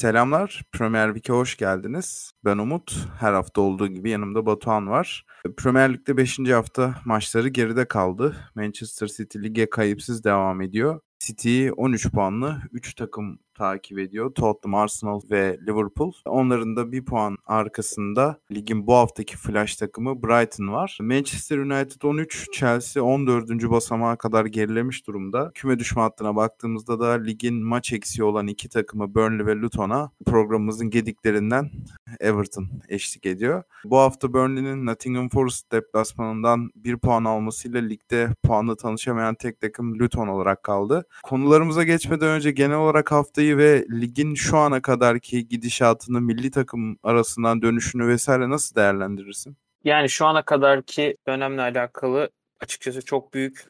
Selamlar, Premier Lig'e hoş geldiniz. Ben Umut, her hafta olduğu gibi yanımda Batuhan var. Premier Lig'de 5. hafta maçları geride kaldı. Manchester City lige kayıpsız devam ediyor. City 13 puanlı 3 takım takip ediyor. Tottenham, Arsenal ve Liverpool. Onların da bir puan arkasında ligin bu haftaki flash takımı Brighton var. Manchester United 13, Chelsea 14. basamağa kadar gerilemiş durumda. Küme düşme hattına baktığımızda da ligin maç eksiği olan iki takımı Burnley ve Luton'a programımızın gediklerinden Everton eşlik ediyor. Bu hafta Burnley'nin Nottingham Forest deplasmanından bir puan almasıyla ligde puanla tanışamayan tek takım Luton olarak kaldı. Konularımıza geçmeden önce genel olarak haftayı ve ligin şu ana kadarki gidişatını milli takım arasından dönüşünü vesaire nasıl değerlendirirsin? Yani şu ana kadarki dönemle alakalı açıkçası çok büyük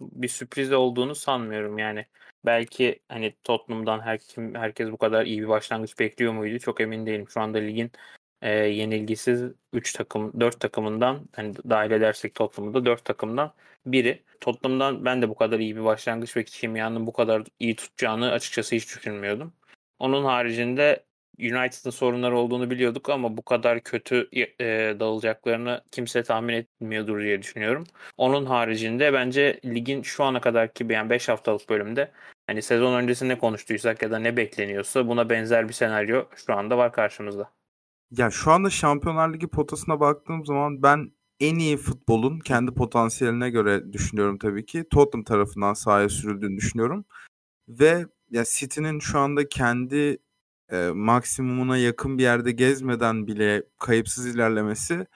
bir sürpriz olduğunu sanmıyorum yani. Belki hani Tottenham'dan her kim herkes bu kadar iyi bir başlangıç bekliyor muydu? Çok emin değilim. Şu anda ligin e, yenilgisiz 3 takım 4 takımından hani dahil edersek Tottenham'ı da 4 takımdan biri. Tottenham'dan ben de bu kadar iyi bir başlangıç ve kimyanın bu kadar iyi tutacağını açıkçası hiç düşünmüyordum. Onun haricinde United'ın sorunları olduğunu biliyorduk ama bu kadar kötü e, dağılacaklarını kimse tahmin etmiyordur diye düşünüyorum. Onun haricinde bence ligin şu ana kadarki yani 5 haftalık bölümde hani sezon öncesinde konuştuysak ya da ne bekleniyorsa buna benzer bir senaryo şu anda var karşımızda. Ya şu anda Şampiyonlar Ligi potasına baktığım zaman ben en iyi futbolun kendi potansiyeline göre düşünüyorum tabii ki. Tottenham tarafından sahaya sürüldüğünü düşünüyorum. Ve ya City'nin şu anda kendi e, maksimumuna yakın bir yerde gezmeden bile kayıpsız ilerlemesi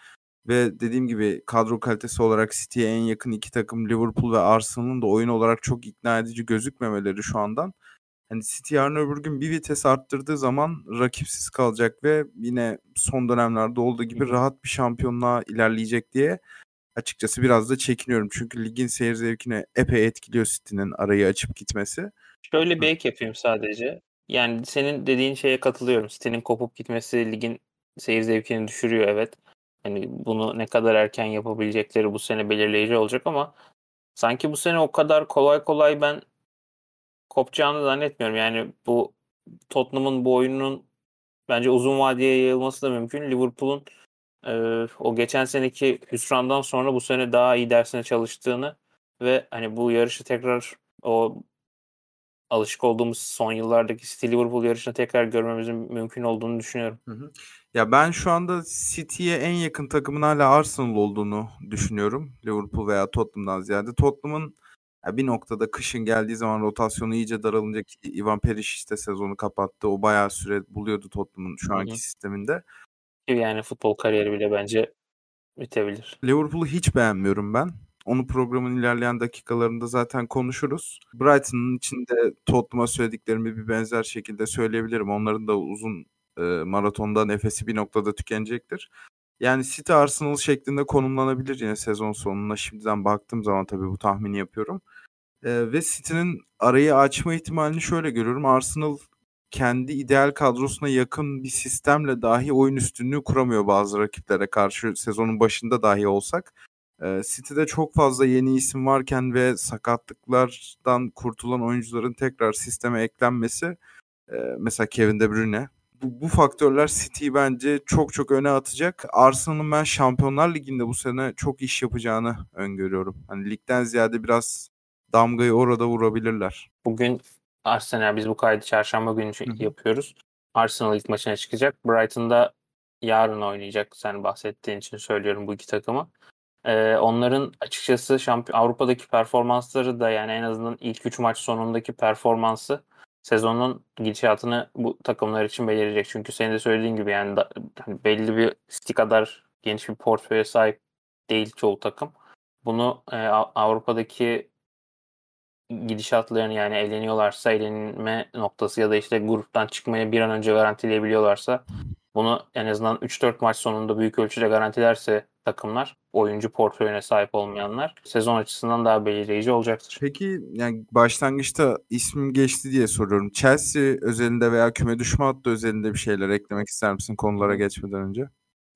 ve dediğim gibi kadro kalitesi olarak City'ye en yakın iki takım Liverpool ve Arsenal'ın da oyun olarak çok ikna edici gözükmemeleri şu andan hani City yarın öbür gün bir vites arttırdığı zaman rakipsiz kalacak ve yine son dönemlerde olduğu gibi rahat bir şampiyonluğa ilerleyecek diye açıkçası biraz da çekiniyorum. Çünkü ligin seyir zevkine epey etkiliyor City'nin arayı açıp gitmesi. Şöyle bir ek yapayım sadece. Yani senin dediğin şeye katılıyorum. City'nin kopup gitmesi ligin seyir zevkini düşürüyor evet. Hani bunu ne kadar erken yapabilecekleri bu sene belirleyici olacak ama sanki bu sene o kadar kolay kolay ben kopacağını zannetmiyorum. Yani bu Tottenham'ın bu oyunun bence uzun vadeye yayılması da mümkün. Liverpool'un e, o geçen seneki hüsrandan sonra bu sene daha iyi dersine çalıştığını ve hani bu yarışı tekrar o alışık olduğumuz son yıllardaki City Liverpool yarışını tekrar görmemizin mümkün olduğunu düşünüyorum. Hı hı. Ya ben şu anda City'ye en yakın takımın hala Arsenal olduğunu düşünüyorum. Liverpool veya Tottenham'dan ziyade. Tottenham'ın bir noktada kışın geldiği zaman rotasyonu iyice daralınca Ivan Periş işte sezonu kapattı. O bayağı süre buluyordu Tottenham'ın şu anki Hı-hı. sisteminde. Yani futbol kariyeri bile bence bitebilir. Liverpool'u hiç beğenmiyorum ben. Onu programın ilerleyen dakikalarında zaten konuşuruz. Brighton'ın içinde Tottenham'a söylediklerimi bir benzer şekilde söyleyebilirim. Onların da uzun e, maratonda nefesi bir noktada tükenecektir. Yani City Arsenal şeklinde konumlanabilir yine sezon sonuna. Şimdiden baktığım zaman tabii bu tahmini yapıyorum. Ee, ve City'nin arayı açma ihtimalini şöyle görüyorum. Arsenal kendi ideal kadrosuna yakın bir sistemle dahi oyun üstünlüğü kuramıyor bazı rakiplere karşı sezonun başında dahi olsak. Ee, City'de çok fazla yeni isim varken ve sakatlıklardan kurtulan oyuncuların tekrar sisteme eklenmesi e, mesela Kevin De Bruyne bu, bu faktörler City'yi bence çok çok öne atacak. Arsenal'ın ben Şampiyonlar Ligi'nde bu sene çok iş yapacağını öngörüyorum. Hani ligden ziyade biraz damgayı orada vurabilirler. Bugün Arsenal biz bu kaydı çarşamba günü Hı-hı. yapıyoruz. Arsenal ilk maçına çıkacak. Brighton'da yarın oynayacak. Sen bahsettiğin için söylüyorum bu iki takımı. Ee, onların açıkçası şampiyon Avrupa'daki performansları da yani en azından ilk üç maç sonundaki performansı sezonun gidişatını bu takımlar için belirleyecek. Çünkü senin de söylediğin gibi yani da, hani belli bir City kadar geniş bir portföye sahip değil çoğu takım. Bunu e, Avrupa'daki gidişatlarını yani eğleniyorlarsa eğlenme noktası ya da işte gruptan çıkmaya bir an önce garantileyebiliyorlarsa Bunu en azından 3-4 maç sonunda büyük ölçüde garantilerse takımlar, oyuncu portföyüne sahip olmayanlar sezon açısından daha belirleyici olacaktır. Peki yani başlangıçta ismim geçti diye soruyorum. Chelsea özelinde veya küme düşme hattı özelinde bir şeyler eklemek ister misin konulara geçmeden önce?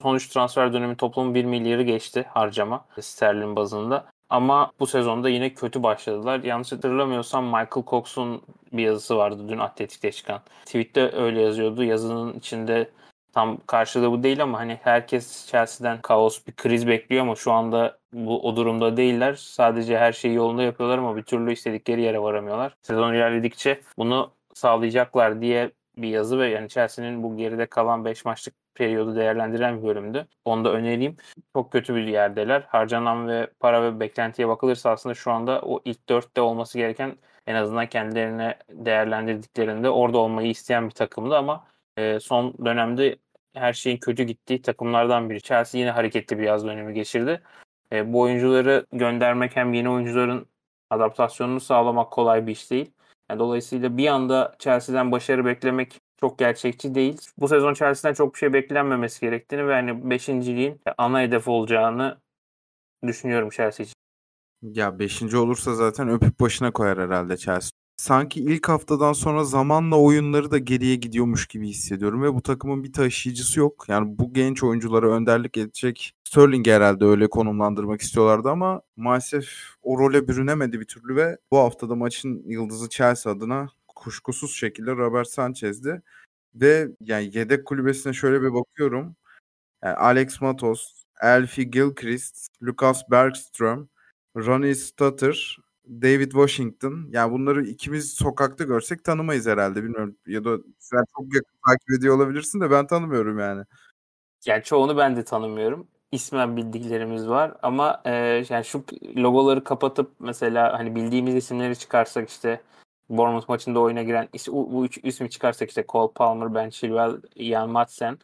Son 3 transfer dönemi toplam 1 milyarı geçti harcama sterlin bazında. Ama bu sezonda yine kötü başladılar. Yanlış hatırlamıyorsam Michael Cox'un bir yazısı vardı dün Atletik'te çıkan. Tweet'te öyle yazıyordu. Yazının içinde tam karşılığı bu değil ama hani herkes Chelsea'den kaos bir kriz bekliyor ama şu anda bu o durumda değiller. Sadece her şeyi yolunda yapıyorlar ama bir türlü istedikleri yere varamıyorlar. Sezon ilerledikçe bunu sağlayacaklar diye bir yazı ve yani Chelsea'nin bu geride kalan 5 maçlık periyodu değerlendiren bir bölümdü. Onu da önereyim. Çok kötü bir yerdeler. Harcanan ve para ve beklentiye bakılırsa aslında şu anda o ilk dörtte olması gereken en azından kendilerine değerlendirdiklerinde orada olmayı isteyen bir takımdı ama e, son dönemde her şeyin kötü gittiği takımlardan biri. Chelsea yine hareketli bir yaz dönemi geçirdi. E, bu oyuncuları göndermek hem yeni oyuncuların adaptasyonunu sağlamak kolay bir iş değil. Yani dolayısıyla bir anda Chelsea'den başarı beklemek çok gerçekçi değil. Bu sezon Chelsea'den çok bir şey beklenmemesi gerektiğini ve hani beşinciliğin ana hedef olacağını düşünüyorum Chelsea için. Ya beşinci olursa zaten öpüp başına koyar herhalde Chelsea. Sanki ilk haftadan sonra zamanla oyunları da geriye gidiyormuş gibi hissediyorum ve bu takımın bir taşıyıcısı yok. Yani bu genç oyunculara önderlik edecek Sterling herhalde öyle konumlandırmak istiyorlardı ama maalesef o role bürünemedi bir türlü ve bu haftada maçın yıldızı Chelsea adına kuşkusuz şekilde Robert Sanchez'di. Ve yani yedek kulübesine şöyle bir bakıyorum. Yani Alex Matos, Elfie Gilchrist, Lucas Bergström, Ronnie Stutter, David Washington. Yani bunları ikimiz sokakta görsek tanımayız herhalde. Bilmiyorum ya da sen çok yakın takip ediyor olabilirsin de ben tanımıyorum yani. Yani çoğunu ben de tanımıyorum. İsmen bildiklerimiz var ama e, yani şu logoları kapatıp mesela hani bildiğimiz isimleri çıkarsak işte Bournemouth maçında oyuna giren bu üç ismi çıkarsak işte Cole Palmer, Ben Chilwell, Ian Madsen.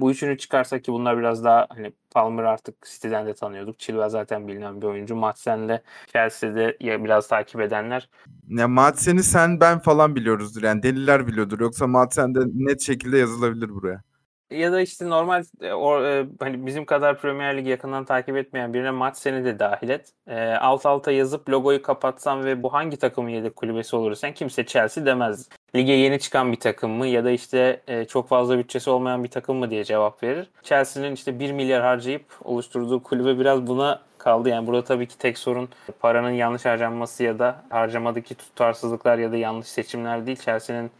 Bu üçünü çıkarsak ki bunlar biraz daha hani Palmer artık City'den de tanıyorduk. Chilwell zaten bilinen bir oyuncu. Madsen de Chelsea'de ya biraz takip edenler. Ya Madsen'i sen ben falan biliyoruzdur yani deliler biliyordur. Yoksa Madsen de net şekilde yazılabilir buraya ya da işte normal e, o, e, hani bizim kadar Premier Lig yakından takip etmeyen birine maç seni de dahil et. E, alt alta yazıp logoyu kapatsam ve bu hangi takımın yedek kulübesi olursan kimse Chelsea demez. Lige yeni çıkan bir takım mı ya da işte e, çok fazla bütçesi olmayan bir takım mı diye cevap verir. Chelsea'nin işte 1 milyar harcayıp oluşturduğu kulübe biraz buna kaldı. Yani burada tabii ki tek sorun paranın yanlış harcanması ya da harcamadaki tutarsızlıklar ya da yanlış seçimler değil. Chelsea'nin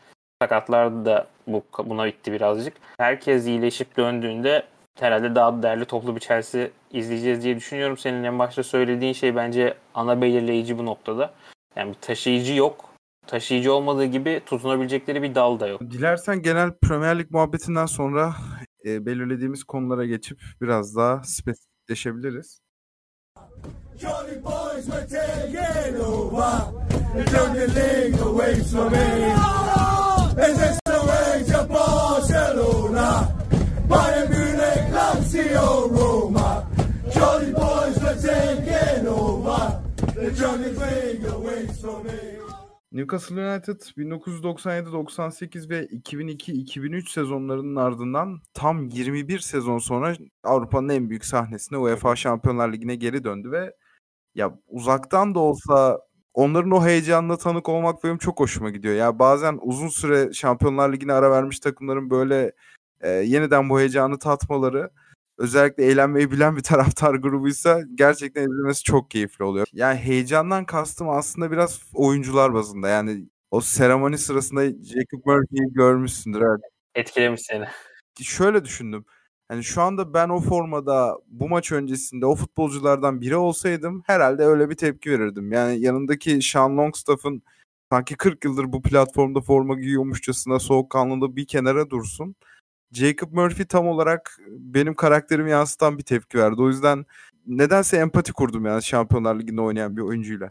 sakatlar da bu, buna bitti birazcık. Herkes iyileşip döndüğünde herhalde daha değerli toplu bir Chelsea izleyeceğiz diye düşünüyorum. Senin en başta söylediğin şey bence ana belirleyici bu noktada. Yani bir taşıyıcı yok. Taşıyıcı olmadığı gibi tutunabilecekleri bir dal da yok. Dilersen genel Premier Lig muhabbetinden sonra e, belirlediğimiz konulara geçip biraz daha spesifikleşebiliriz. Newcastle United 1997-98 ve 2002-2003 sezonlarının ardından tam 21 sezon sonra Avrupa'nın en büyük sahnesine UEFA Şampiyonlar Ligi'ne geri döndü ve ya uzaktan da olsa onların o heyecanına tanık olmak benim çok hoşuma gidiyor. Ya bazen uzun süre Şampiyonlar Ligi'ne ara vermiş takımların böyle e, yeniden bu heyecanı tatmaları özellikle eğlenmeyi bilen bir taraftar grubuysa gerçekten izlemesi çok keyifli oluyor. Yani heyecandan kastım aslında biraz oyuncular bazında. Yani o seremoni sırasında Jacob Murphy'yi görmüşsündür. Evet. Etkilemiş seni. Şöyle düşündüm. Hani şu anda ben o formada bu maç öncesinde o futbolculardan biri olsaydım herhalde öyle bir tepki verirdim. Yani yanındaki Sean Longstaff'ın sanki 40 yıldır bu platformda forma giyiyormuşçasına soğukkanlılığı bir kenara dursun. Jacob Murphy tam olarak benim karakterimi yansıtan bir tepki verdi. O yüzden nedense empati kurdum yani Şampiyonlar Ligi'nde oynayan bir oyuncuyla.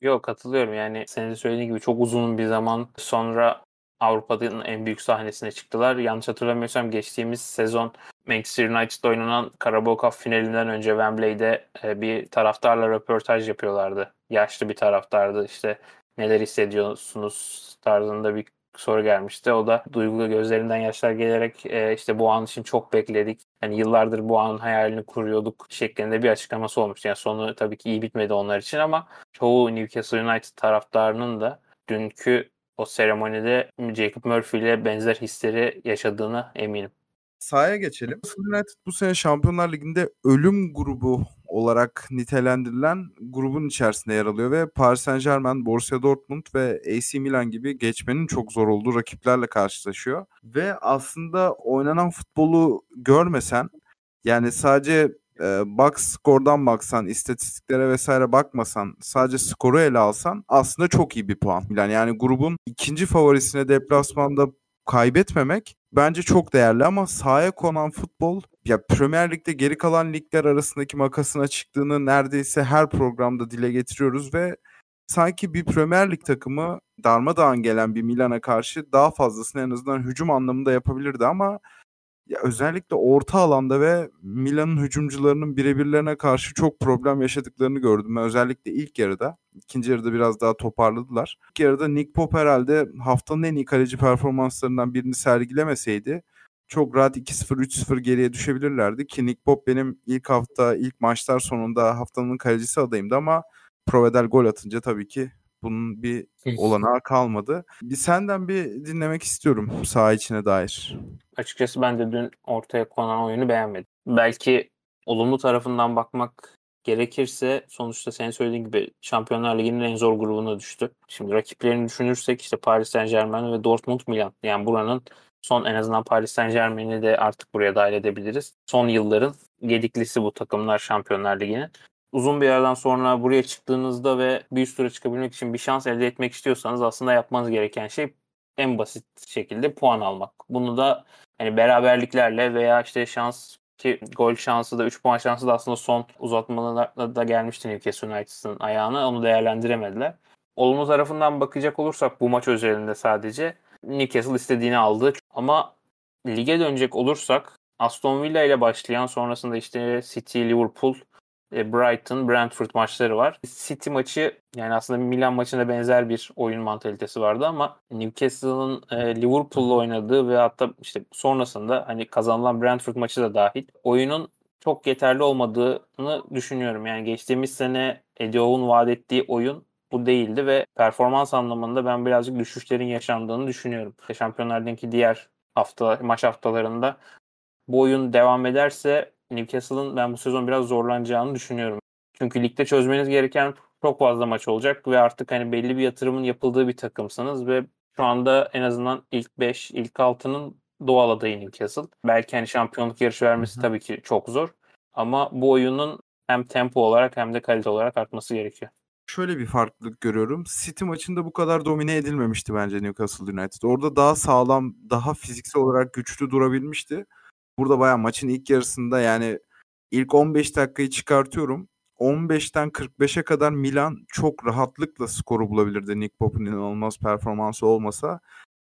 Yok katılıyorum yani senin söylediğin gibi çok uzun bir zaman sonra Avrupa'nın en büyük sahnesine çıktılar. Yanlış hatırlamıyorsam geçtiğimiz sezon Manchester United'da oynanan Carabao Cup finalinden önce Wembley'de e, bir taraftarla röportaj yapıyorlardı. Yaşlı bir taraftardı işte neler hissediyorsunuz tarzında bir soru gelmişti. O da duygulu gözlerinden yaşlar gelerek e, işte bu an için çok bekledik. Yani yıllardır bu anın hayalini kuruyorduk şeklinde bir açıklaması olmuştu. Yani sonu tabii ki iyi bitmedi onlar için ama çoğu Newcastle United taraftarının da dünkü o seremonide Jacob Murphy ile benzer hisleri yaşadığını eminim. Sahaya geçelim. United bu sene Şampiyonlar Ligi'nde ölüm grubu olarak nitelendirilen grubun içerisinde yer alıyor ve Paris Saint Germain, Borussia Dortmund ve AC Milan gibi geçmenin çok zor olduğu rakiplerle karşılaşıyor. Ve aslında oynanan futbolu görmesen yani sadece e, box skordan baksan, istatistiklere vesaire bakmasan, sadece skoru ele alsan aslında çok iyi bir puan. Yani, yani grubun ikinci favorisine deplasmanda kaybetmemek bence çok değerli ama sahaya konan futbol ya Premier Lig'de geri kalan ligler arasındaki makasın açıklığını neredeyse her programda dile getiriyoruz ve sanki bir Premier Lig takımı darmadağın gelen bir Milan'a karşı daha fazlasını en azından hücum anlamında yapabilirdi ama ya özellikle orta alanda ve Milan'ın hücumcularının birebirlerine karşı çok problem yaşadıklarını gördüm. Ben özellikle ilk yarıda. ikinci yarıda biraz daha toparladılar. İlk yarıda Nick Pope herhalde haftanın en iyi kaleci performanslarından birini sergilemeseydi çok rahat 2-0 3-0 geriye düşebilirlerdi ki Nick Pope benim ilk hafta ilk maçlar sonunda haftanın kalecisi adayımdı ama Provedel gol atınca tabii ki bunun bir olanağı kalmadı. Bir senden bir dinlemek istiyorum saha içine dair. Açıkçası ben de dün ortaya konan oyunu beğenmedim. Belki olumlu tarafından bakmak gerekirse sonuçta senin söylediğin gibi Şampiyonlar Ligi'nin en zor grubuna düştü. Şimdi rakiplerini düşünürsek işte Paris Saint Germain ve Dortmund Milan. Yani buranın son en azından Paris Saint Germain'i de artık buraya dahil edebiliriz. Son yılların gediklisi bu takımlar Şampiyonlar Ligi'nin uzun bir yerden sonra buraya çıktığınızda ve bir üst tura çıkabilmek için bir şans elde etmek istiyorsanız aslında yapmanız gereken şey en basit şekilde puan almak. Bunu da hani beraberliklerle veya işte şans ki gol şansı da 3 puan şansı da aslında son uzatmalarda da gelmişti Newcastle United'ın ayağına. Onu değerlendiremediler. Olumlu tarafından bakacak olursak bu maç özelinde sadece Newcastle istediğini aldı. Ama lige dönecek olursak Aston Villa ile başlayan sonrasında işte City, Liverpool Brighton, Brentford maçları var. City maçı yani aslında Milan maçında benzer bir oyun mantalitesi vardı ama Newcastle'ın e, Liverpool'la oynadığı ve hatta işte sonrasında hani kazanılan Brentford maçı da dahil oyunun çok yeterli olmadığını düşünüyorum. Yani geçtiğimiz sene Eddie Howe'un vaat ettiği oyun bu değildi ve performans anlamında ben birazcık düşüşlerin yaşandığını düşünüyorum. Şampiyonlar Ligi'ndeki diğer hafta maç haftalarında bu oyun devam ederse Newcastle'ın ben bu sezon biraz zorlanacağını düşünüyorum. Çünkü ligde çözmeniz gereken çok fazla maç olacak ve artık hani belli bir yatırımın yapıldığı bir takımsınız ve şu anda en azından ilk 5, ilk 6'nın doğal adayı Newcastle. Belki hani şampiyonluk yarışı vermesi tabii ki çok zor. Ama bu oyunun hem tempo olarak hem de kalite olarak artması gerekiyor. Şöyle bir farklılık görüyorum. City maçında bu kadar domine edilmemişti bence Newcastle United. Orada daha sağlam, daha fiziksel olarak güçlü durabilmişti. Burada bayağı maçın ilk yarısında yani ilk 15 dakikayı çıkartıyorum. 15'ten 45'e kadar Milan çok rahatlıkla skoru bulabilirdi Nick Pope'un inanılmaz performansı olmasa.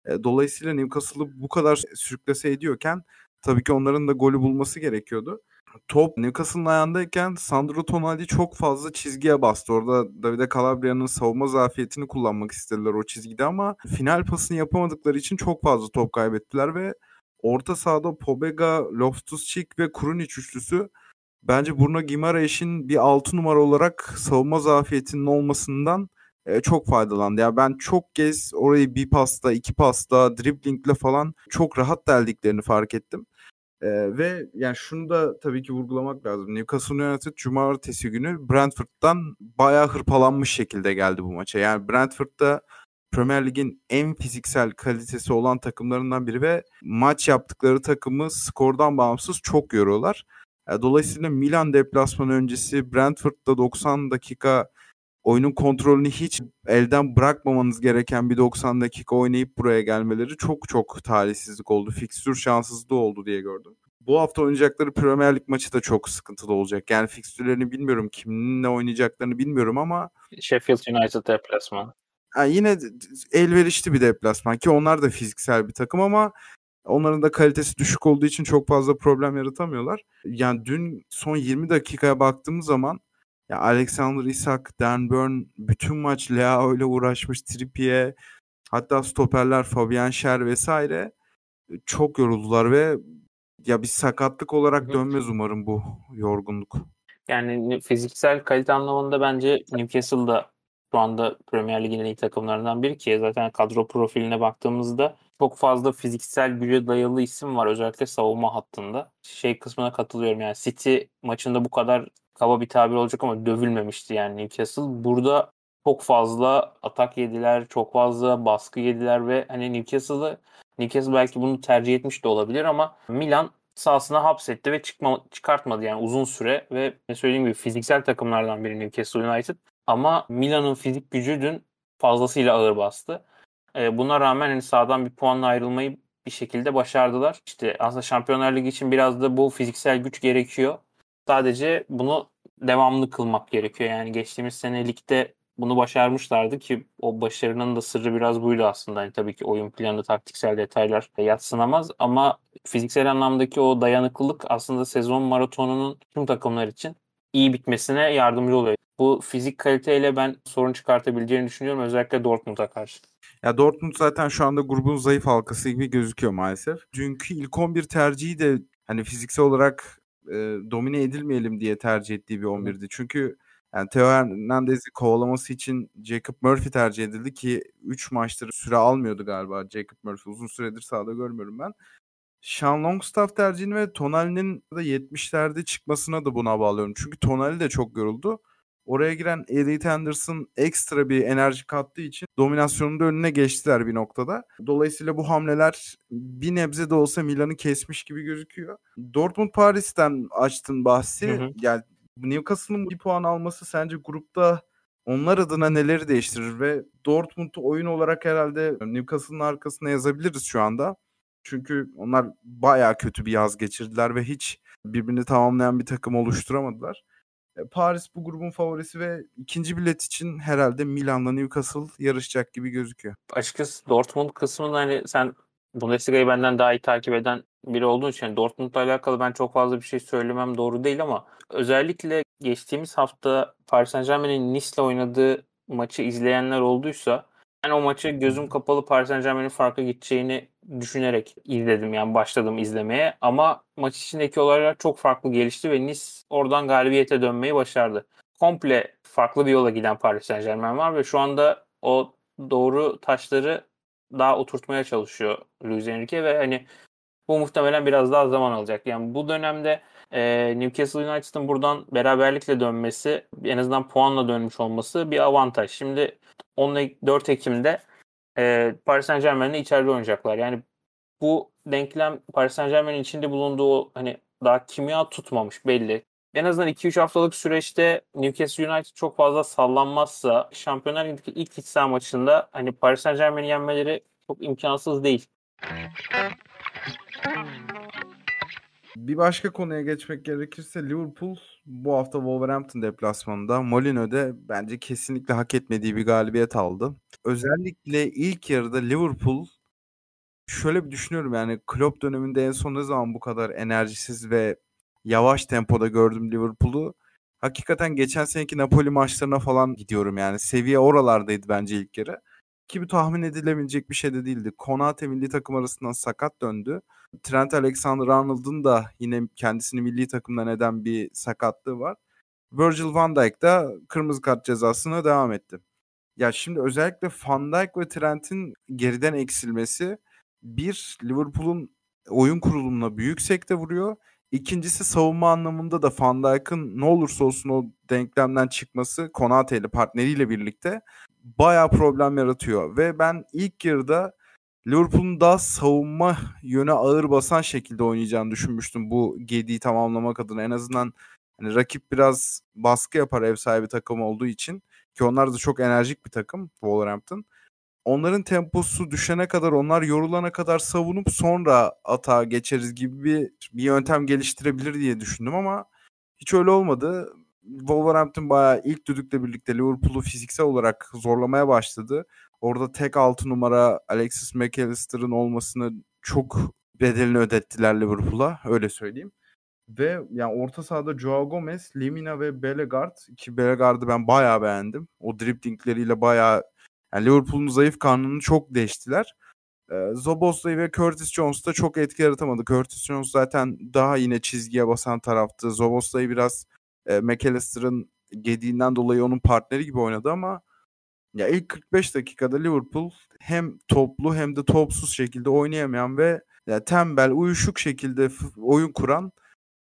E, dolayısıyla Newcastle'ı bu kadar sürüklese ediyorken tabii ki onların da golü bulması gerekiyordu. Top Newcastle'ın ayağındayken Sandro Tonali çok fazla çizgiye bastı. Orada Davide Calabria'nın savunma zafiyetini kullanmak istediler o çizgide ama final pasını yapamadıkları için çok fazla top kaybettiler ve orta sahada Pobega, Loftus-Cheek ve Krunic üçlüsü bence Bruno Guimaraes'in bir 6 numara olarak savunma zafiyetinin olmasından e, çok faydalandı. Ya yani ben çok kez orayı bir pasta, iki pasta, driblingle falan çok rahat deldiklerini fark ettim. E, ve yani şunu da tabii ki vurgulamak lazım. Newcastle United cumartesi günü Brentford'dan bayağı hırpalanmış şekilde geldi bu maça. Yani Brentford'da Premier Lig'in en fiziksel kalitesi olan takımlarından biri ve maç yaptıkları takımı skordan bağımsız çok yoruyorlar. E, dolayısıyla Milan deplasmanı öncesi Brentford'da 90 dakika oyunun kontrolünü hiç elden bırakmamanız gereken bir 90 dakika oynayıp buraya gelmeleri çok çok talihsizlik oldu. Fikstür şanssızlığı oldu diye gördüm. Bu hafta oynayacakları Premier Lig maçı da çok sıkıntılı olacak. Yani fikstürlerini bilmiyorum, kiminle oynayacaklarını bilmiyorum ama Sheffield United deplasman yani yine elverişli bir deplasman ki onlar da fiziksel bir takım ama onların da kalitesi düşük olduğu için çok fazla problem yaratamıyorlar. Yani dün son 20 dakikaya baktığımız zaman ya Alexander Isak, Dan Burn bütün maç Leao ile uğraşmış, Trippier Hatta stoperler Fabian Schär vesaire çok yoruldular ve ya bir sakatlık olarak dönmez umarım bu yorgunluk. Yani fiziksel kalite anlamında bence Newcastle'da şu anda Premier Lig'in en takımlarından biri ki zaten kadro profiline baktığımızda çok fazla fiziksel güce dayalı isim var özellikle savunma hattında. Şey kısmına katılıyorum yani City maçında bu kadar kaba bir tabir olacak ama dövülmemişti yani Newcastle. Burada çok fazla atak yediler, çok fazla baskı yediler ve hani Newcastle'ı Newcastle belki bunu tercih etmiş de olabilir ama Milan sahasına hapsetti ve çıkma, çıkartmadı yani uzun süre ve ne söylediğim gibi fiziksel takımlardan biri Newcastle United. Ama Milan'ın fizik gücü dün fazlasıyla ağır bastı. E, buna rağmen hani sahadan bir puanla ayrılmayı bir şekilde başardılar. İşte aslında Şampiyonlar Ligi için biraz da bu fiziksel güç gerekiyor. Sadece bunu devamlı kılmak gerekiyor. Yani geçtiğimiz sene ligde bunu başarmışlardı ki o başarının da sırrı biraz buydu aslında. Yani tabii ki oyun planı, taktiksel detaylar yatsınamaz ama fiziksel anlamdaki o dayanıklılık aslında sezon maratonunun tüm takımlar için iyi bitmesine yardımcı oluyor. Bu fizik kaliteyle ben sorun çıkartabileceğini düşünüyorum özellikle Dortmund'a karşı. Ya Dortmund zaten şu anda grubun zayıf halkası gibi gözüküyor maalesef. Dünkü ilk 11 tercihi de hani fiziksel olarak e, domine edilmeyelim diye tercih ettiği bir 11'di. Çünkü yani Theo Hernandez'i kovalaması için Jacob Murphy tercih edildi ki 3 maçtır süre almıyordu galiba Jacob Murphy. Uzun süredir sahada görmüyorum ben. Sean Longstaff tercihini ve Tonali'nin de 70'lerde çıkmasına da buna bağlıyorum. Çünkü Tonali de çok yoruldu. Oraya giren Elliot Anderson ekstra bir enerji kattığı için dominasyonun da önüne geçtiler bir noktada. Dolayısıyla bu hamleler bir nebze de olsa Milan'ı kesmiş gibi gözüküyor. Dortmund Paris'ten açtın bahsi. Hı hı. Yani Newcastle'ın bir puan alması sence grupta onlar adına neleri değiştirir ve Dortmund'u oyun olarak herhalde Newcastle'ın arkasına yazabiliriz şu anda. Çünkü onlar baya kötü bir yaz geçirdiler ve hiç birbirini tamamlayan bir takım oluşturamadılar. E, Paris bu grubun favorisi ve ikinci bilet için herhalde Milan'la Newcastle yarışacak gibi gözüküyor. Açıkçası Dortmund kısmında hani sen Bundesliga'yı benden daha iyi takip eden biri olduğun için yani Dortmund'la alakalı ben çok fazla bir şey söylemem doğru değil ama özellikle geçtiğimiz hafta Paris Saint Germain'in Nice'le oynadığı maçı izleyenler olduysa ben o maçı gözüm kapalı Paris Saint Germain'in farka gideceğini düşünerek izledim yani başladım izlemeye ama maç içindeki olaylar çok farklı gelişti ve Nice oradan galibiyete dönmeyi başardı. Komple farklı bir yola giden Paris Saint Germain var ve şu anda o doğru taşları daha oturtmaya çalışıyor Luis Enrique ve hani bu muhtemelen biraz daha zaman alacak. Yani bu dönemde e, Newcastle United'ın buradan beraberlikle dönmesi, en azından puanla dönmüş olması bir avantaj. Şimdi 14 Ekim'de e, Paris Saint Germain'le içeride oynayacaklar. Yani bu denklem Paris Saint Germain'in içinde bulunduğu hani daha kimya tutmamış belli. En azından 2-3 haftalık süreçte Newcastle United çok fazla sallanmazsa Şampiyonlar Ligi'ndeki ilk iç saha maçında hani Paris Saint Germain'i yenmeleri çok imkansız değil. Bir başka konuya geçmek gerekirse Liverpool bu hafta Wolverhampton deplasmanında Molino'da bence kesinlikle hak etmediği bir galibiyet aldı. Özellikle ilk yarıda Liverpool şöyle bir düşünüyorum yani Klopp döneminde en son ne zaman bu kadar enerjisiz ve yavaş tempoda gördüm Liverpool'u. Hakikaten geçen seneki Napoli maçlarına falan gidiyorum yani. Seviye oralardaydı bence ilk yarı. Ki bu tahmin edilebilecek bir şey de değildi. Konate milli takım arasından sakat döndü. Trent Alexander-Arnold'un da yine kendisini milli takımdan eden bir sakatlığı var. Virgil van Dijk da kırmızı kart cezasına devam etti. Ya şimdi özellikle Van Dijk ve Trent'in geriden eksilmesi bir Liverpool'un oyun kurulumuna büyük sekte vuruyor. İkincisi savunma anlamında da Van Dijk'ın ne olursa olsun o denklemden çıkması Konate ile partneriyle birlikte bayağı problem yaratıyor. Ve ben ilk yarıda Liverpool'un daha savunma yöne ağır basan şekilde oynayacağını düşünmüştüm bu Gedi'yi tamamlamak adına. En azından hani rakip biraz baskı yapar ev sahibi takım olduğu için ki onlar da çok enerjik bir takım Wolverhampton. Onların temposu düşene kadar, onlar yorulana kadar savunup sonra atağa geçeriz gibi bir, bir yöntem geliştirebilir diye düşündüm ama hiç öyle olmadı. Wolverhampton bayağı ilk düdükle birlikte Liverpool'u fiziksel olarak zorlamaya başladı. Orada tek altı numara Alexis McAllister'ın olmasını çok bedelini ödettiler Liverpool'a öyle söyleyeyim. Ve yani orta sahada Joao Gomez, Lemina ve Bellegarde ki Bellegarde'ı ben bayağı beğendim. O driblingleriyle bayağı Yani Liverpool'un zayıf karnını çok deştiler. Ee, ve Curtis Jones da çok etki yaratamadı. Curtis Jones zaten daha yine çizgiye basan taraftı. Zoboslay biraz e, McAllister'ın gediğinden dolayı onun partneri gibi oynadı ama ya ilk 45 dakikada Liverpool hem toplu hem de topsuz şekilde oynayamayan ve ya tembel, uyuşuk şekilde oyun kuran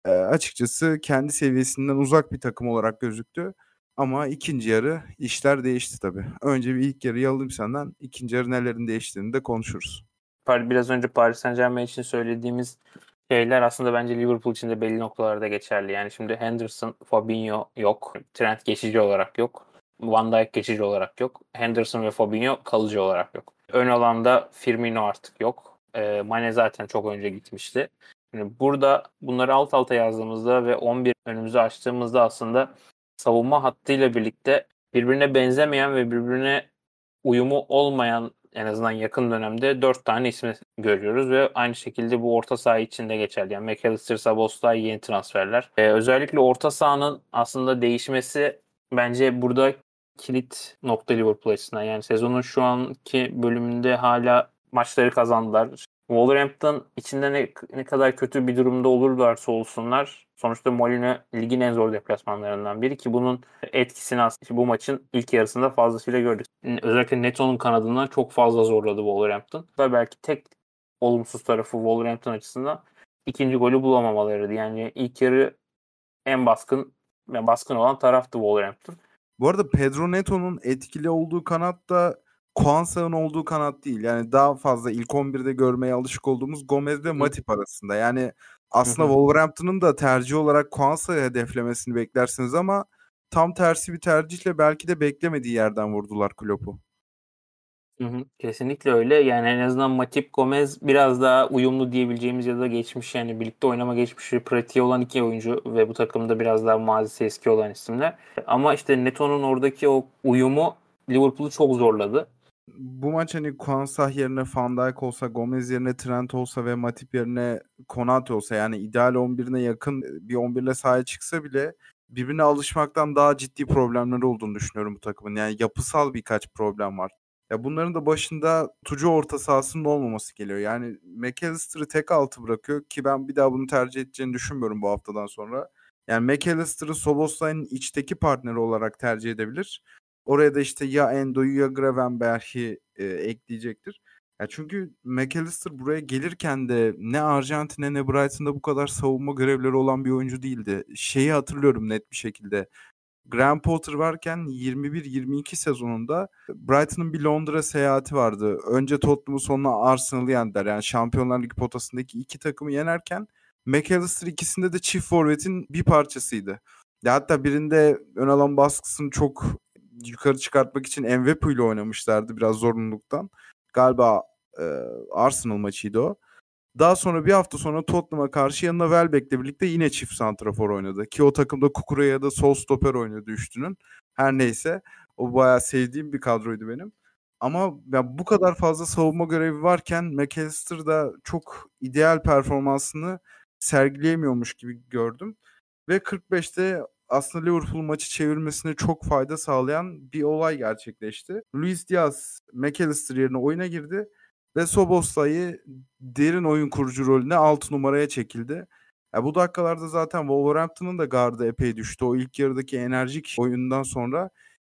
e, açıkçası kendi seviyesinden uzak bir takım olarak gözüktü. Ama ikinci yarı işler değişti tabii. Önce bir ilk yarıyı alayım senden. İkinci yarı nelerin değiştiğini de konuşuruz. Biraz önce Paris Saint Germain için söylediğimiz şeyler aslında bence Liverpool için de belli noktalarda geçerli. Yani şimdi Henderson, Fabinho yok. Trent geçici olarak yok. Van Dijk geçici olarak yok. Henderson ve Fabinho kalıcı olarak yok. Ön alanda Firmino artık yok. E, Mane zaten çok önce gitmişti. Yani burada bunları alt alta yazdığımızda ve 11 önümüzü açtığımızda aslında savunma hattıyla birlikte birbirine benzemeyen ve birbirine uyumu olmayan en azından yakın dönemde dört tane ismi görüyoruz ve aynı şekilde bu orta saha için de geçerli. Yani McAllister, Sabostay yeni transferler. Ee, özellikle orta sahanın aslında değişmesi bence burada kilit nokta Liverpool açısından. Yani sezonun şu anki bölümünde hala maçları kazandılar. Wolverhampton içinde ne, ne kadar kötü bir durumda olurlarsa olsunlar sonuçta Molina ligin en zor deplasmanlarından biri ki bunun etkisini aslında bu maçın ilk yarısında fazlasıyla gördük. Özellikle Neto'nun kanadından çok fazla zorladı Wolverhampton. Da belki tek olumsuz tarafı Wolverhampton açısından ikinci golü bulamamalarıydı. Yani ilk yarı en baskın ve baskın olan taraftı Wolverhampton. Bu arada Pedro Neto'nun etkili olduğu kanat da Kwanza'nın olduğu kanat değil. Yani daha fazla ilk 11'de görmeye alışık olduğumuz Gomez ve Matip arasında. Yani aslında Wolverhampton'ın da tercih olarak Kwanza'yı hedeflemesini beklersiniz ama tam tersi bir tercihle belki de beklemediği yerden vurdular Klopp'u. Hı hı, kesinlikle öyle. Yani en azından Matip Gomez biraz daha uyumlu diyebileceğimiz ya da geçmiş yani birlikte oynama geçmişi pratiği olan iki oyuncu ve bu takımda biraz daha mazisi eski olan isimler. Ama işte Neto'nun oradaki o uyumu Liverpool'u çok zorladı bu maç hani Kvansah yerine Van Dijk olsa, Gomez yerine Trent olsa ve Matip yerine Konate olsa yani ideal 11'ine yakın bir 11 ile sahaya çıksa bile birbirine alışmaktan daha ciddi problemleri olduğunu düşünüyorum bu takımın. Yani yapısal birkaç problem var. Ya bunların da başında tucu orta sahasının olmaması geliyor. Yani McAllister'ı tek altı bırakıyor ki ben bir daha bunu tercih edeceğini düşünmüyorum bu haftadan sonra. Yani McAllister'ı Soboslai'nin içteki partneri olarak tercih edebilir. Oraya da işte ya Endo'yu ya Gravenberg'i e, ekleyecektir. Ya çünkü McAllister buraya gelirken de ne Arjantin'e ne Brighton'da bu kadar savunma görevleri olan bir oyuncu değildi. Şeyi hatırlıyorum net bir şekilde. Graham Potter varken 21-22 sezonunda Brighton'ın bir Londra seyahati vardı. Önce Tottenham'ı sonra Arsenal'ı yendiler. Yani Şampiyonlar Ligi potasındaki iki takımı yenerken McAllister ikisinde de çift forvetin bir parçasıydı. Ya hatta birinde ön alan baskısını çok yukarı çıkartmak için Mbappe ile oynamışlardı biraz zorunluluktan. Galiba e, Arsenal maçıydı o. Daha sonra bir hafta sonra Tottenham'a karşı yanına Welbeck'le birlikte yine çift santrafor oynadı. Ki o takımda Kukura'ya da sol stoper oynadı üstünün. Her neyse o bayağı sevdiğim bir kadroydu benim. Ama ya bu kadar fazla savunma görevi varken McAllister da çok ideal performansını sergileyemiyormuş gibi gördüm. Ve 45'te aslında Liverpool maçı çevirmesine çok fayda sağlayan bir olay gerçekleşti. Luis Diaz McAllister yerine oyuna girdi ve Sobosla'yı derin oyun kurucu rolüne 6 numaraya çekildi. Ya bu dakikalarda zaten Wolverhampton'ın da gardı epey düştü. O ilk yarıdaki enerjik oyundan sonra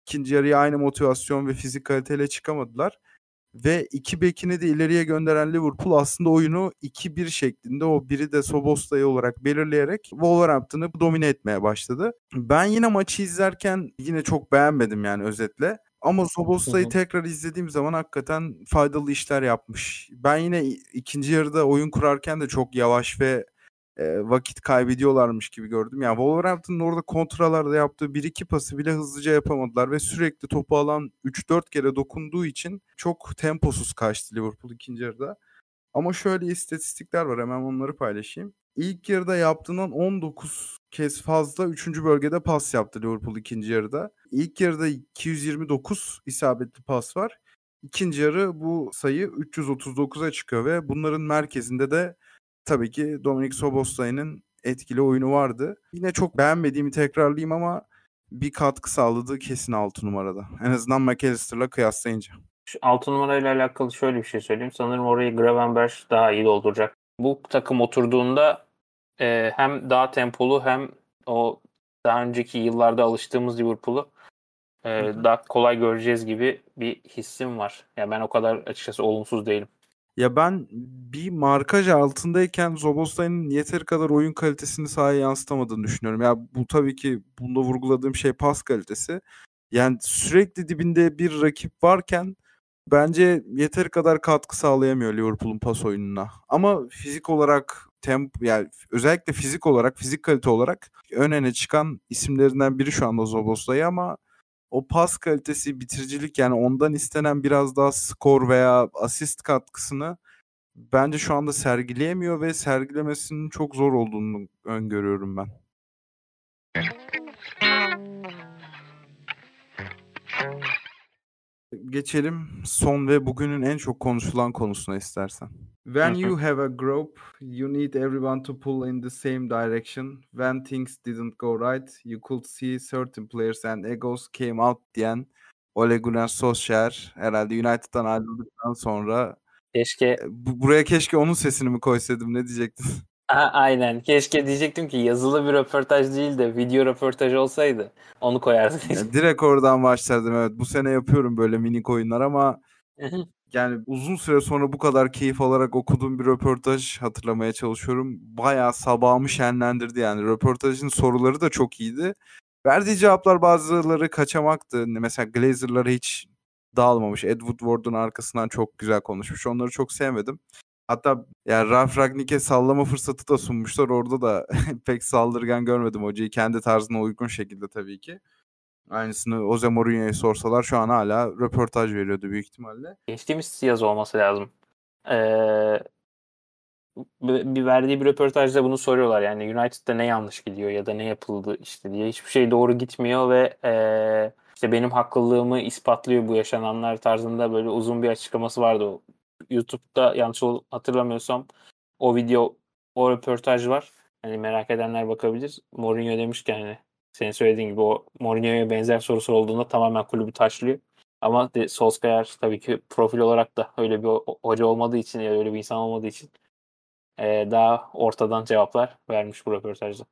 ikinci yarıya aynı motivasyon ve fizik kaliteyle çıkamadılar. Ve iki bekini de ileriye gönderen Liverpool aslında oyunu 2-1 şeklinde o biri de Soboslay olarak belirleyerek Wolverhampton'ı domine etmeye başladı. Ben yine maçı izlerken yine çok beğenmedim yani özetle. Ama Soboslay'ı tekrar izlediğim zaman hakikaten faydalı işler yapmış. Ben yine ikinci yarıda oyun kurarken de çok yavaş ve e, vakit kaybediyorlarmış gibi gördüm. Yani Wolverhampton'ın orada kontralarda yaptığı 1-2 pası bile hızlıca yapamadılar ve sürekli topu alan 3-4 kere dokunduğu için çok temposuz kaçtı Liverpool ikinci yarıda. Ama şöyle istatistikler var hemen onları paylaşayım. İlk yarıda yaptığından 19 kez fazla 3. bölgede pas yaptı Liverpool ikinci yarıda. İlk yarıda 229 isabetli pas var. İkinci yarı bu sayı 339'a çıkıyor ve bunların merkezinde de tabii ki Dominik Soboslay'ın etkili oyunu vardı. Yine çok beğenmediğimi tekrarlayayım ama bir katkı sağladığı kesin 6 numarada. En azından McAllister'la kıyaslayınca. Şu 6 numarayla alakalı şöyle bir şey söyleyeyim. Sanırım orayı Gravenberch daha iyi dolduracak. Bu takım oturduğunda e, hem daha tempolu hem o daha önceki yıllarda alıştığımız Liverpool'u e, daha kolay göreceğiz gibi bir hissim var. Ya yani ben o kadar açıkçası olumsuz değilim. Ya ben bir markaj altındayken Zoboslai'nin yeteri kadar oyun kalitesini sahaya yansıtamadığını düşünüyorum. Ya bu tabii ki bunda vurguladığım şey pas kalitesi. Yani sürekli dibinde bir rakip varken bence yeteri kadar katkı sağlayamıyor Liverpool'un pas oyununa. Ama fizik olarak temp yani özellikle fizik olarak, fizik kalite olarak ön öne çıkan isimlerinden biri şu anda Zoboslai ama o pas kalitesi, bitiricilik yani ondan istenen biraz daha skor veya asist katkısını bence şu anda sergileyemiyor ve sergilemesinin çok zor olduğunu öngörüyorum ben. Geçelim son ve bugünün en çok konuşulan konusuna istersen. When you have a group, you need everyone to pull in the same direction. When things didn't go right, you could see certain players and egos came out diyen Ole Gunnar Solskjaer herhalde United'dan ayrıldıktan sonra keşke bu, buraya keşke onun sesini mi koysaydım ne diyecektin? aynen. Keşke diyecektim ki yazılı bir röportaj değil de video röportaj olsaydı onu koyardım. Yani direkt oradan başlardım evet. Bu sene yapıyorum böyle minik oyunlar ama yani uzun süre sonra bu kadar keyif alarak okuduğum bir röportaj hatırlamaya çalışıyorum. Bayağı sabahımı şenlendirdi yani. Röportajın soruları da çok iyiydi. Verdiği cevaplar bazıları kaçamaktı. Mesela Glazer'lara hiç dağılmamış. Ed Woodward'un arkasından çok güzel konuşmuş. Onları çok sevmedim. Hatta yani Ralf Ragnick'e sallama fırsatı da sunmuşlar. Orada da pek saldırgan görmedim hocayı. Kendi tarzına uygun şekilde tabii ki. Aynısını Jose Mourinho'ya sorsalar şu an hala röportaj veriyordu büyük ihtimalle. Geçtiğimiz yaz olması lazım. Ee, bir verdiği bir röportajda bunu soruyorlar. Yani United'da ne yanlış gidiyor ya da ne yapıldı işte diye. Hiçbir şey doğru gitmiyor ve ee, işte benim haklılığımı ispatlıyor bu yaşananlar tarzında böyle uzun bir açıklaması vardı. YouTube'da yanlış hatırlamıyorsam o video o röportaj var. Hani merak edenler bakabilir. Mourinho demişken hani senin söylediğin gibi o Mourinho'ya benzer sorusu olduğunda tamamen kulübü taşlıyor. Ama de Solskjaer tabii ki profil olarak da öyle bir hoca olmadığı için ya öyle bir insan olmadığı için e, daha ortadan cevaplar vermiş bu röportajda.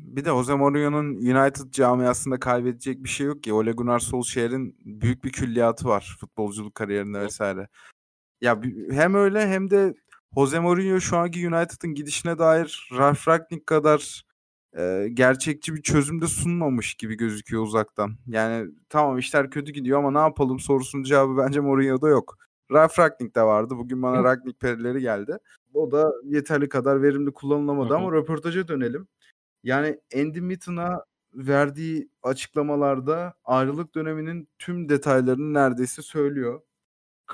Bir de Jose Mourinho'nun United camiasında kaybedecek bir şey yok ki. Ole Gunnar Solskjaer'in büyük bir külliyatı var futbolculuk kariyerinde vesaire. Ya hem öyle hem de Jose Mourinho şu anki United'ın gidişine dair Ralf Rangnick kadar e, gerçekçi bir çözüm de sunmamış gibi gözüküyor uzaktan. Yani tamam işler kötü gidiyor ama ne yapalım sorusunun cevabı bence Mourinho'da yok. Ralf Rangnick de vardı. Bugün bana Rangnick perileri geldi. O da yeterli kadar verimli kullanılamadı ama röportaja dönelim. Yani Andy Mitten'a verdiği açıklamalarda ayrılık döneminin tüm detaylarını neredeyse söylüyor.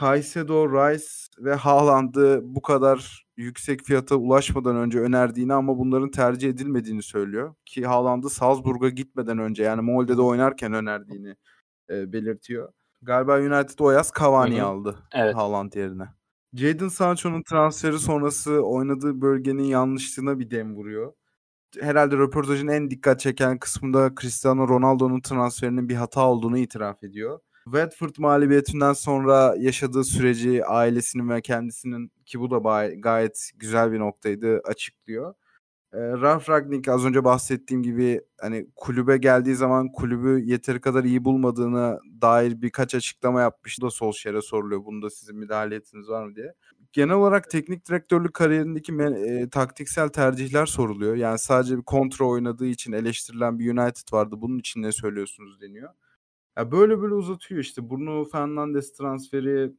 Caicedo, Rice ve Haaland'ı bu kadar yüksek fiyata ulaşmadan önce önerdiğini ama bunların tercih edilmediğini söylüyor. Ki Haaland'ı Salzburg'a gitmeden önce yani Molde'de oynarken önerdiğini e, belirtiyor. Galiba United o yaz Cavani'yi aldı evet. Haaland yerine. Jadon Sancho'nun transferi sonrası oynadığı bölgenin yanlışlığına bir dem vuruyor. Herhalde röportajın en dikkat çeken kısmında Cristiano Ronaldo'nun transferinin bir hata olduğunu itiraf ediyor. Watford mağlubiyetinden sonra yaşadığı süreci ailesinin ve kendisinin ki bu da gayet güzel bir noktaydı açıklıyor. E, Ralf Ragnick az önce bahsettiğim gibi hani kulübe geldiği zaman kulübü yeteri kadar iyi bulmadığını dair birkaç açıklama yapmıştı da Solskjaer'e soruluyor. Bunda sizin müdahaliyetiniz var mı diye. Genel olarak teknik direktörlük kariyerindeki e, taktiksel tercihler soruluyor. Yani sadece bir kontra oynadığı için eleştirilen bir United vardı. Bunun için ne söylüyorsunuz deniyor. Ya böyle böyle uzatıyor işte. Bruno Fernandes transferi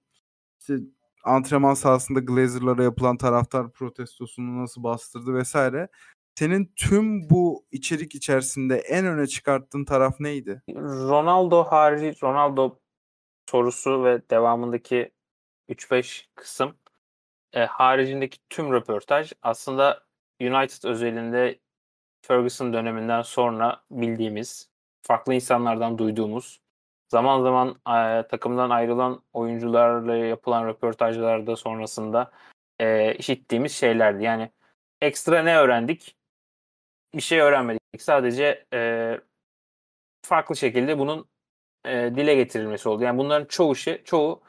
işte antrenman sahasında Glazer'lara yapılan taraftar protestosunu nasıl bastırdı vesaire. Senin tüm bu içerik içerisinde en öne çıkarttığın taraf neydi? Ronaldo harici Ronaldo sorusu ve devamındaki 3-5 kısım e, haricindeki tüm röportaj aslında United özelinde Ferguson döneminden sonra bildiğimiz, farklı insanlardan duyduğumuz zaman zaman e, takımdan ayrılan oyuncularla yapılan röportajlarda sonrasında e, işittiğimiz şeylerdi. Yani ekstra ne öğrendik? Bir şey öğrenmedik. Sadece e, farklı şekilde bunun e, dile getirilmesi oldu. Yani bunların çoğu şey, çoğu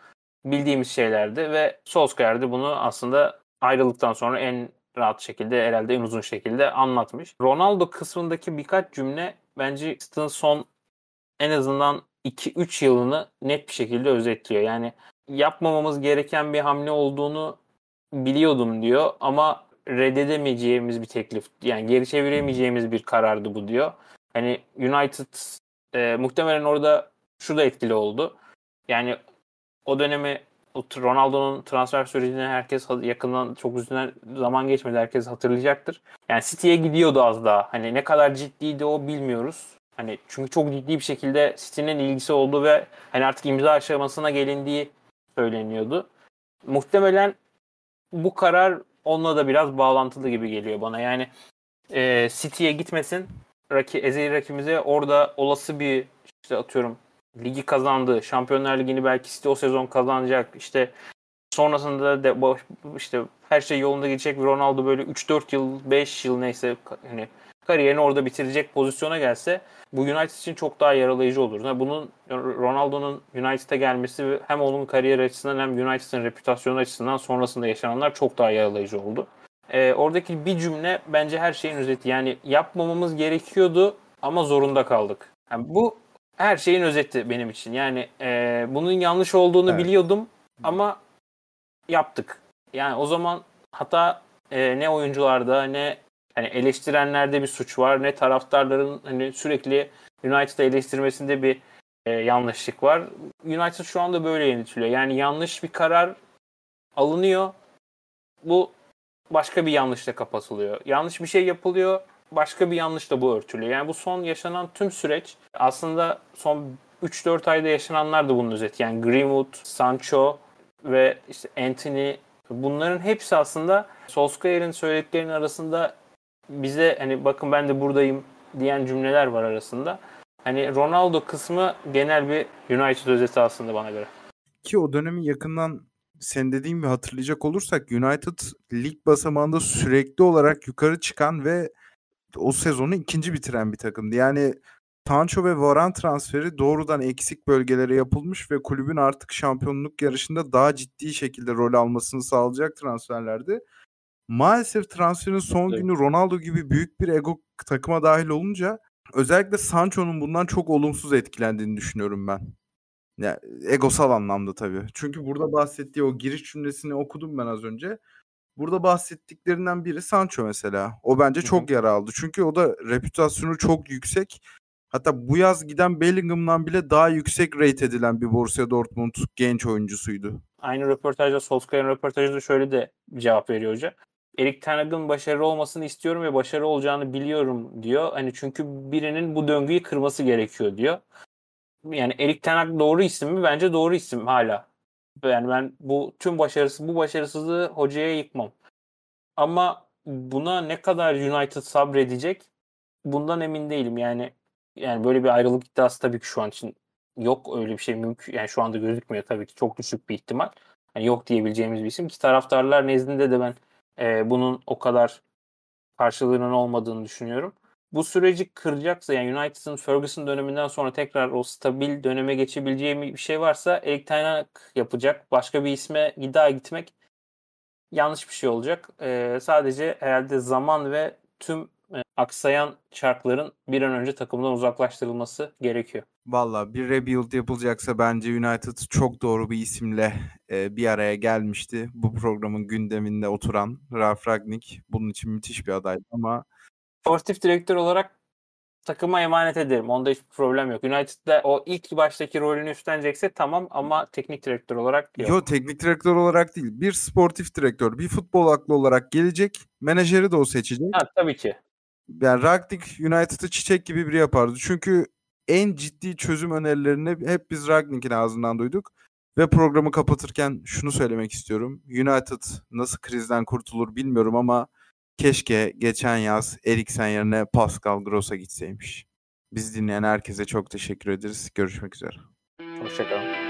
bildiğimiz şeylerdi ve Solskjaer de bunu aslında ayrılıktan sonra en rahat şekilde herhalde en uzun şekilde anlatmış. Ronaldo kısmındaki birkaç cümle bence son en azından 2-3 yılını net bir şekilde özetliyor. Yani yapmamamız gereken bir hamle olduğunu biliyordum diyor ama reddedemeyeceğimiz bir teklif. Yani geri çeviremeyeceğimiz bir karardı bu diyor. Hani United e, muhtemelen orada şu da etkili oldu. Yani o dönemi Ronaldo'nun transfer sürecini herkes yakından çok uzun zaman geçmedi. Herkes hatırlayacaktır. Yani City'ye gidiyordu az daha. Hani ne kadar ciddiydi o bilmiyoruz. Hani çünkü çok ciddi bir şekilde City'nin ilgisi oldu ve hani artık imza aşamasına gelindiği söyleniyordu. Muhtemelen bu karar onunla da biraz bağlantılı gibi geliyor bana. Yani e, City'ye gitmesin. Raki, ezeli rakibimize orada olası bir işte atıyorum ligi kazandı. Şampiyonlar Ligi'ni belki City o sezon kazanacak. İşte sonrasında de işte her şey yolunda gidecek. Ronaldo böyle 3-4 yıl, 5 yıl neyse hani kariyerini orada bitirecek pozisyona gelse bu United için çok daha yaralayıcı olur. Yani bunun Ronaldo'nun United'a gelmesi hem onun kariyer açısından hem United'ın reputasyonu açısından sonrasında yaşananlar çok daha yaralayıcı oldu. Ee, oradaki bir cümle bence her şeyin özeti. Yani yapmamamız gerekiyordu ama zorunda kaldık. Yani bu her şeyin özeti benim için. Yani e, bunun yanlış olduğunu evet. biliyordum ama yaptık. Yani o zaman hata e, ne oyuncularda ne hani eleştirenlerde bir suç var ne taraftarların hani sürekli United'ı eleştirmesinde bir e, yanlışlık var. United şu anda böyle yönetiliyor. Yani yanlış bir karar alınıyor. Bu başka bir yanlışla kapatılıyor. Yanlış bir şey yapılıyor başka bir yanlış da bu örtülüyor. Yani bu son yaşanan tüm süreç aslında son 3-4 ayda yaşananlar da bunun özeti. Yani Greenwood, Sancho ve işte Anthony bunların hepsi aslında Solskjaer'in söylediklerinin arasında bize hani bakın ben de buradayım diyen cümleler var arasında. Hani Ronaldo kısmı genel bir United özeti aslında bana göre. Ki o dönemi yakından sen dediğin gibi hatırlayacak olursak United lig basamağında sürekli olarak yukarı çıkan ve o sezonu ikinci bitiren bir takımdı. Yani Tancho ve Varan transferi doğrudan eksik bölgelere yapılmış ve kulübün artık şampiyonluk yarışında daha ciddi şekilde rol almasını sağlayacak transferlerdi. Maalesef transferin son evet. günü Ronaldo gibi büyük bir ego takıma dahil olunca özellikle Sancho'nun bundan çok olumsuz etkilendiğini düşünüyorum ben. Yani egosal anlamda tabii. Çünkü burada bahsettiği o giriş cümlesini okudum ben az önce. Burada bahsettiklerinden biri Sancho mesela. O bence çok yara aldı. Çünkü o da reputasyonu çok yüksek. Hatta bu yaz giden Bellingham'dan bile daha yüksek rate edilen bir Borussia Dortmund genç oyuncusuydu. Aynı röportajda Solskjaer'in röportajında şöyle de cevap veriyor hoca. Erik Ten Hag'ın başarılı olmasını istiyorum ve başarılı olacağını biliyorum diyor. Hani çünkü birinin bu döngüyü kırması gerekiyor diyor. Yani Erik Ten Hag doğru isim mi? Bence doğru isim hala. Yani ben bu tüm başarısı bu başarısızlığı hocaya yıkmam. Ama buna ne kadar United sabredecek bundan emin değilim. Yani yani böyle bir ayrılık iddiası tabii ki şu an için yok öyle bir şey mümkün. Yani şu anda gözükmüyor tabii ki çok düşük bir ihtimal. Yani yok diyebileceğimiz bir isim ki taraftarlar nezdinde de ben e, bunun o kadar karşılığının olmadığını düşünüyorum bu süreci kıracaksa yani United'ın Ferguson döneminden sonra tekrar o stabil döneme geçebileceği bir şey varsa Erik Hag yapacak. Başka bir isme daha gitmek yanlış bir şey olacak. Ee, sadece herhalde zaman ve tüm e, aksayan çarkların bir an önce takımdan uzaklaştırılması gerekiyor. Valla bir rebuild yapılacaksa bence United çok doğru bir isimle e, bir araya gelmişti. Bu programın gündeminde oturan Ralf Ragnick bunun için müthiş bir adaydı ama sportif direktör olarak takıma emanet ederim. Onda hiçbir problem yok. United'da o ilk baştaki rolünü üstlenecekse tamam ama teknik direktör olarak yok. Yok teknik direktör olarak değil. Bir sportif direktör, bir futbol aklı olarak gelecek. Menajeri de o seçecek. Ha, tabii ki. Yani Ragnick United'ı çiçek gibi biri yapardı. Çünkü en ciddi çözüm önerilerini hep biz Ragnick'in ağzından duyduk. Ve programı kapatırken şunu söylemek istiyorum. United nasıl krizden kurtulur bilmiyorum ama Keşke geçen yaz Eriksen yerine Pascal Gross'a gitseymiş. Biz dinleyen herkese çok teşekkür ederiz. Görüşmek üzere. Hoşçakalın.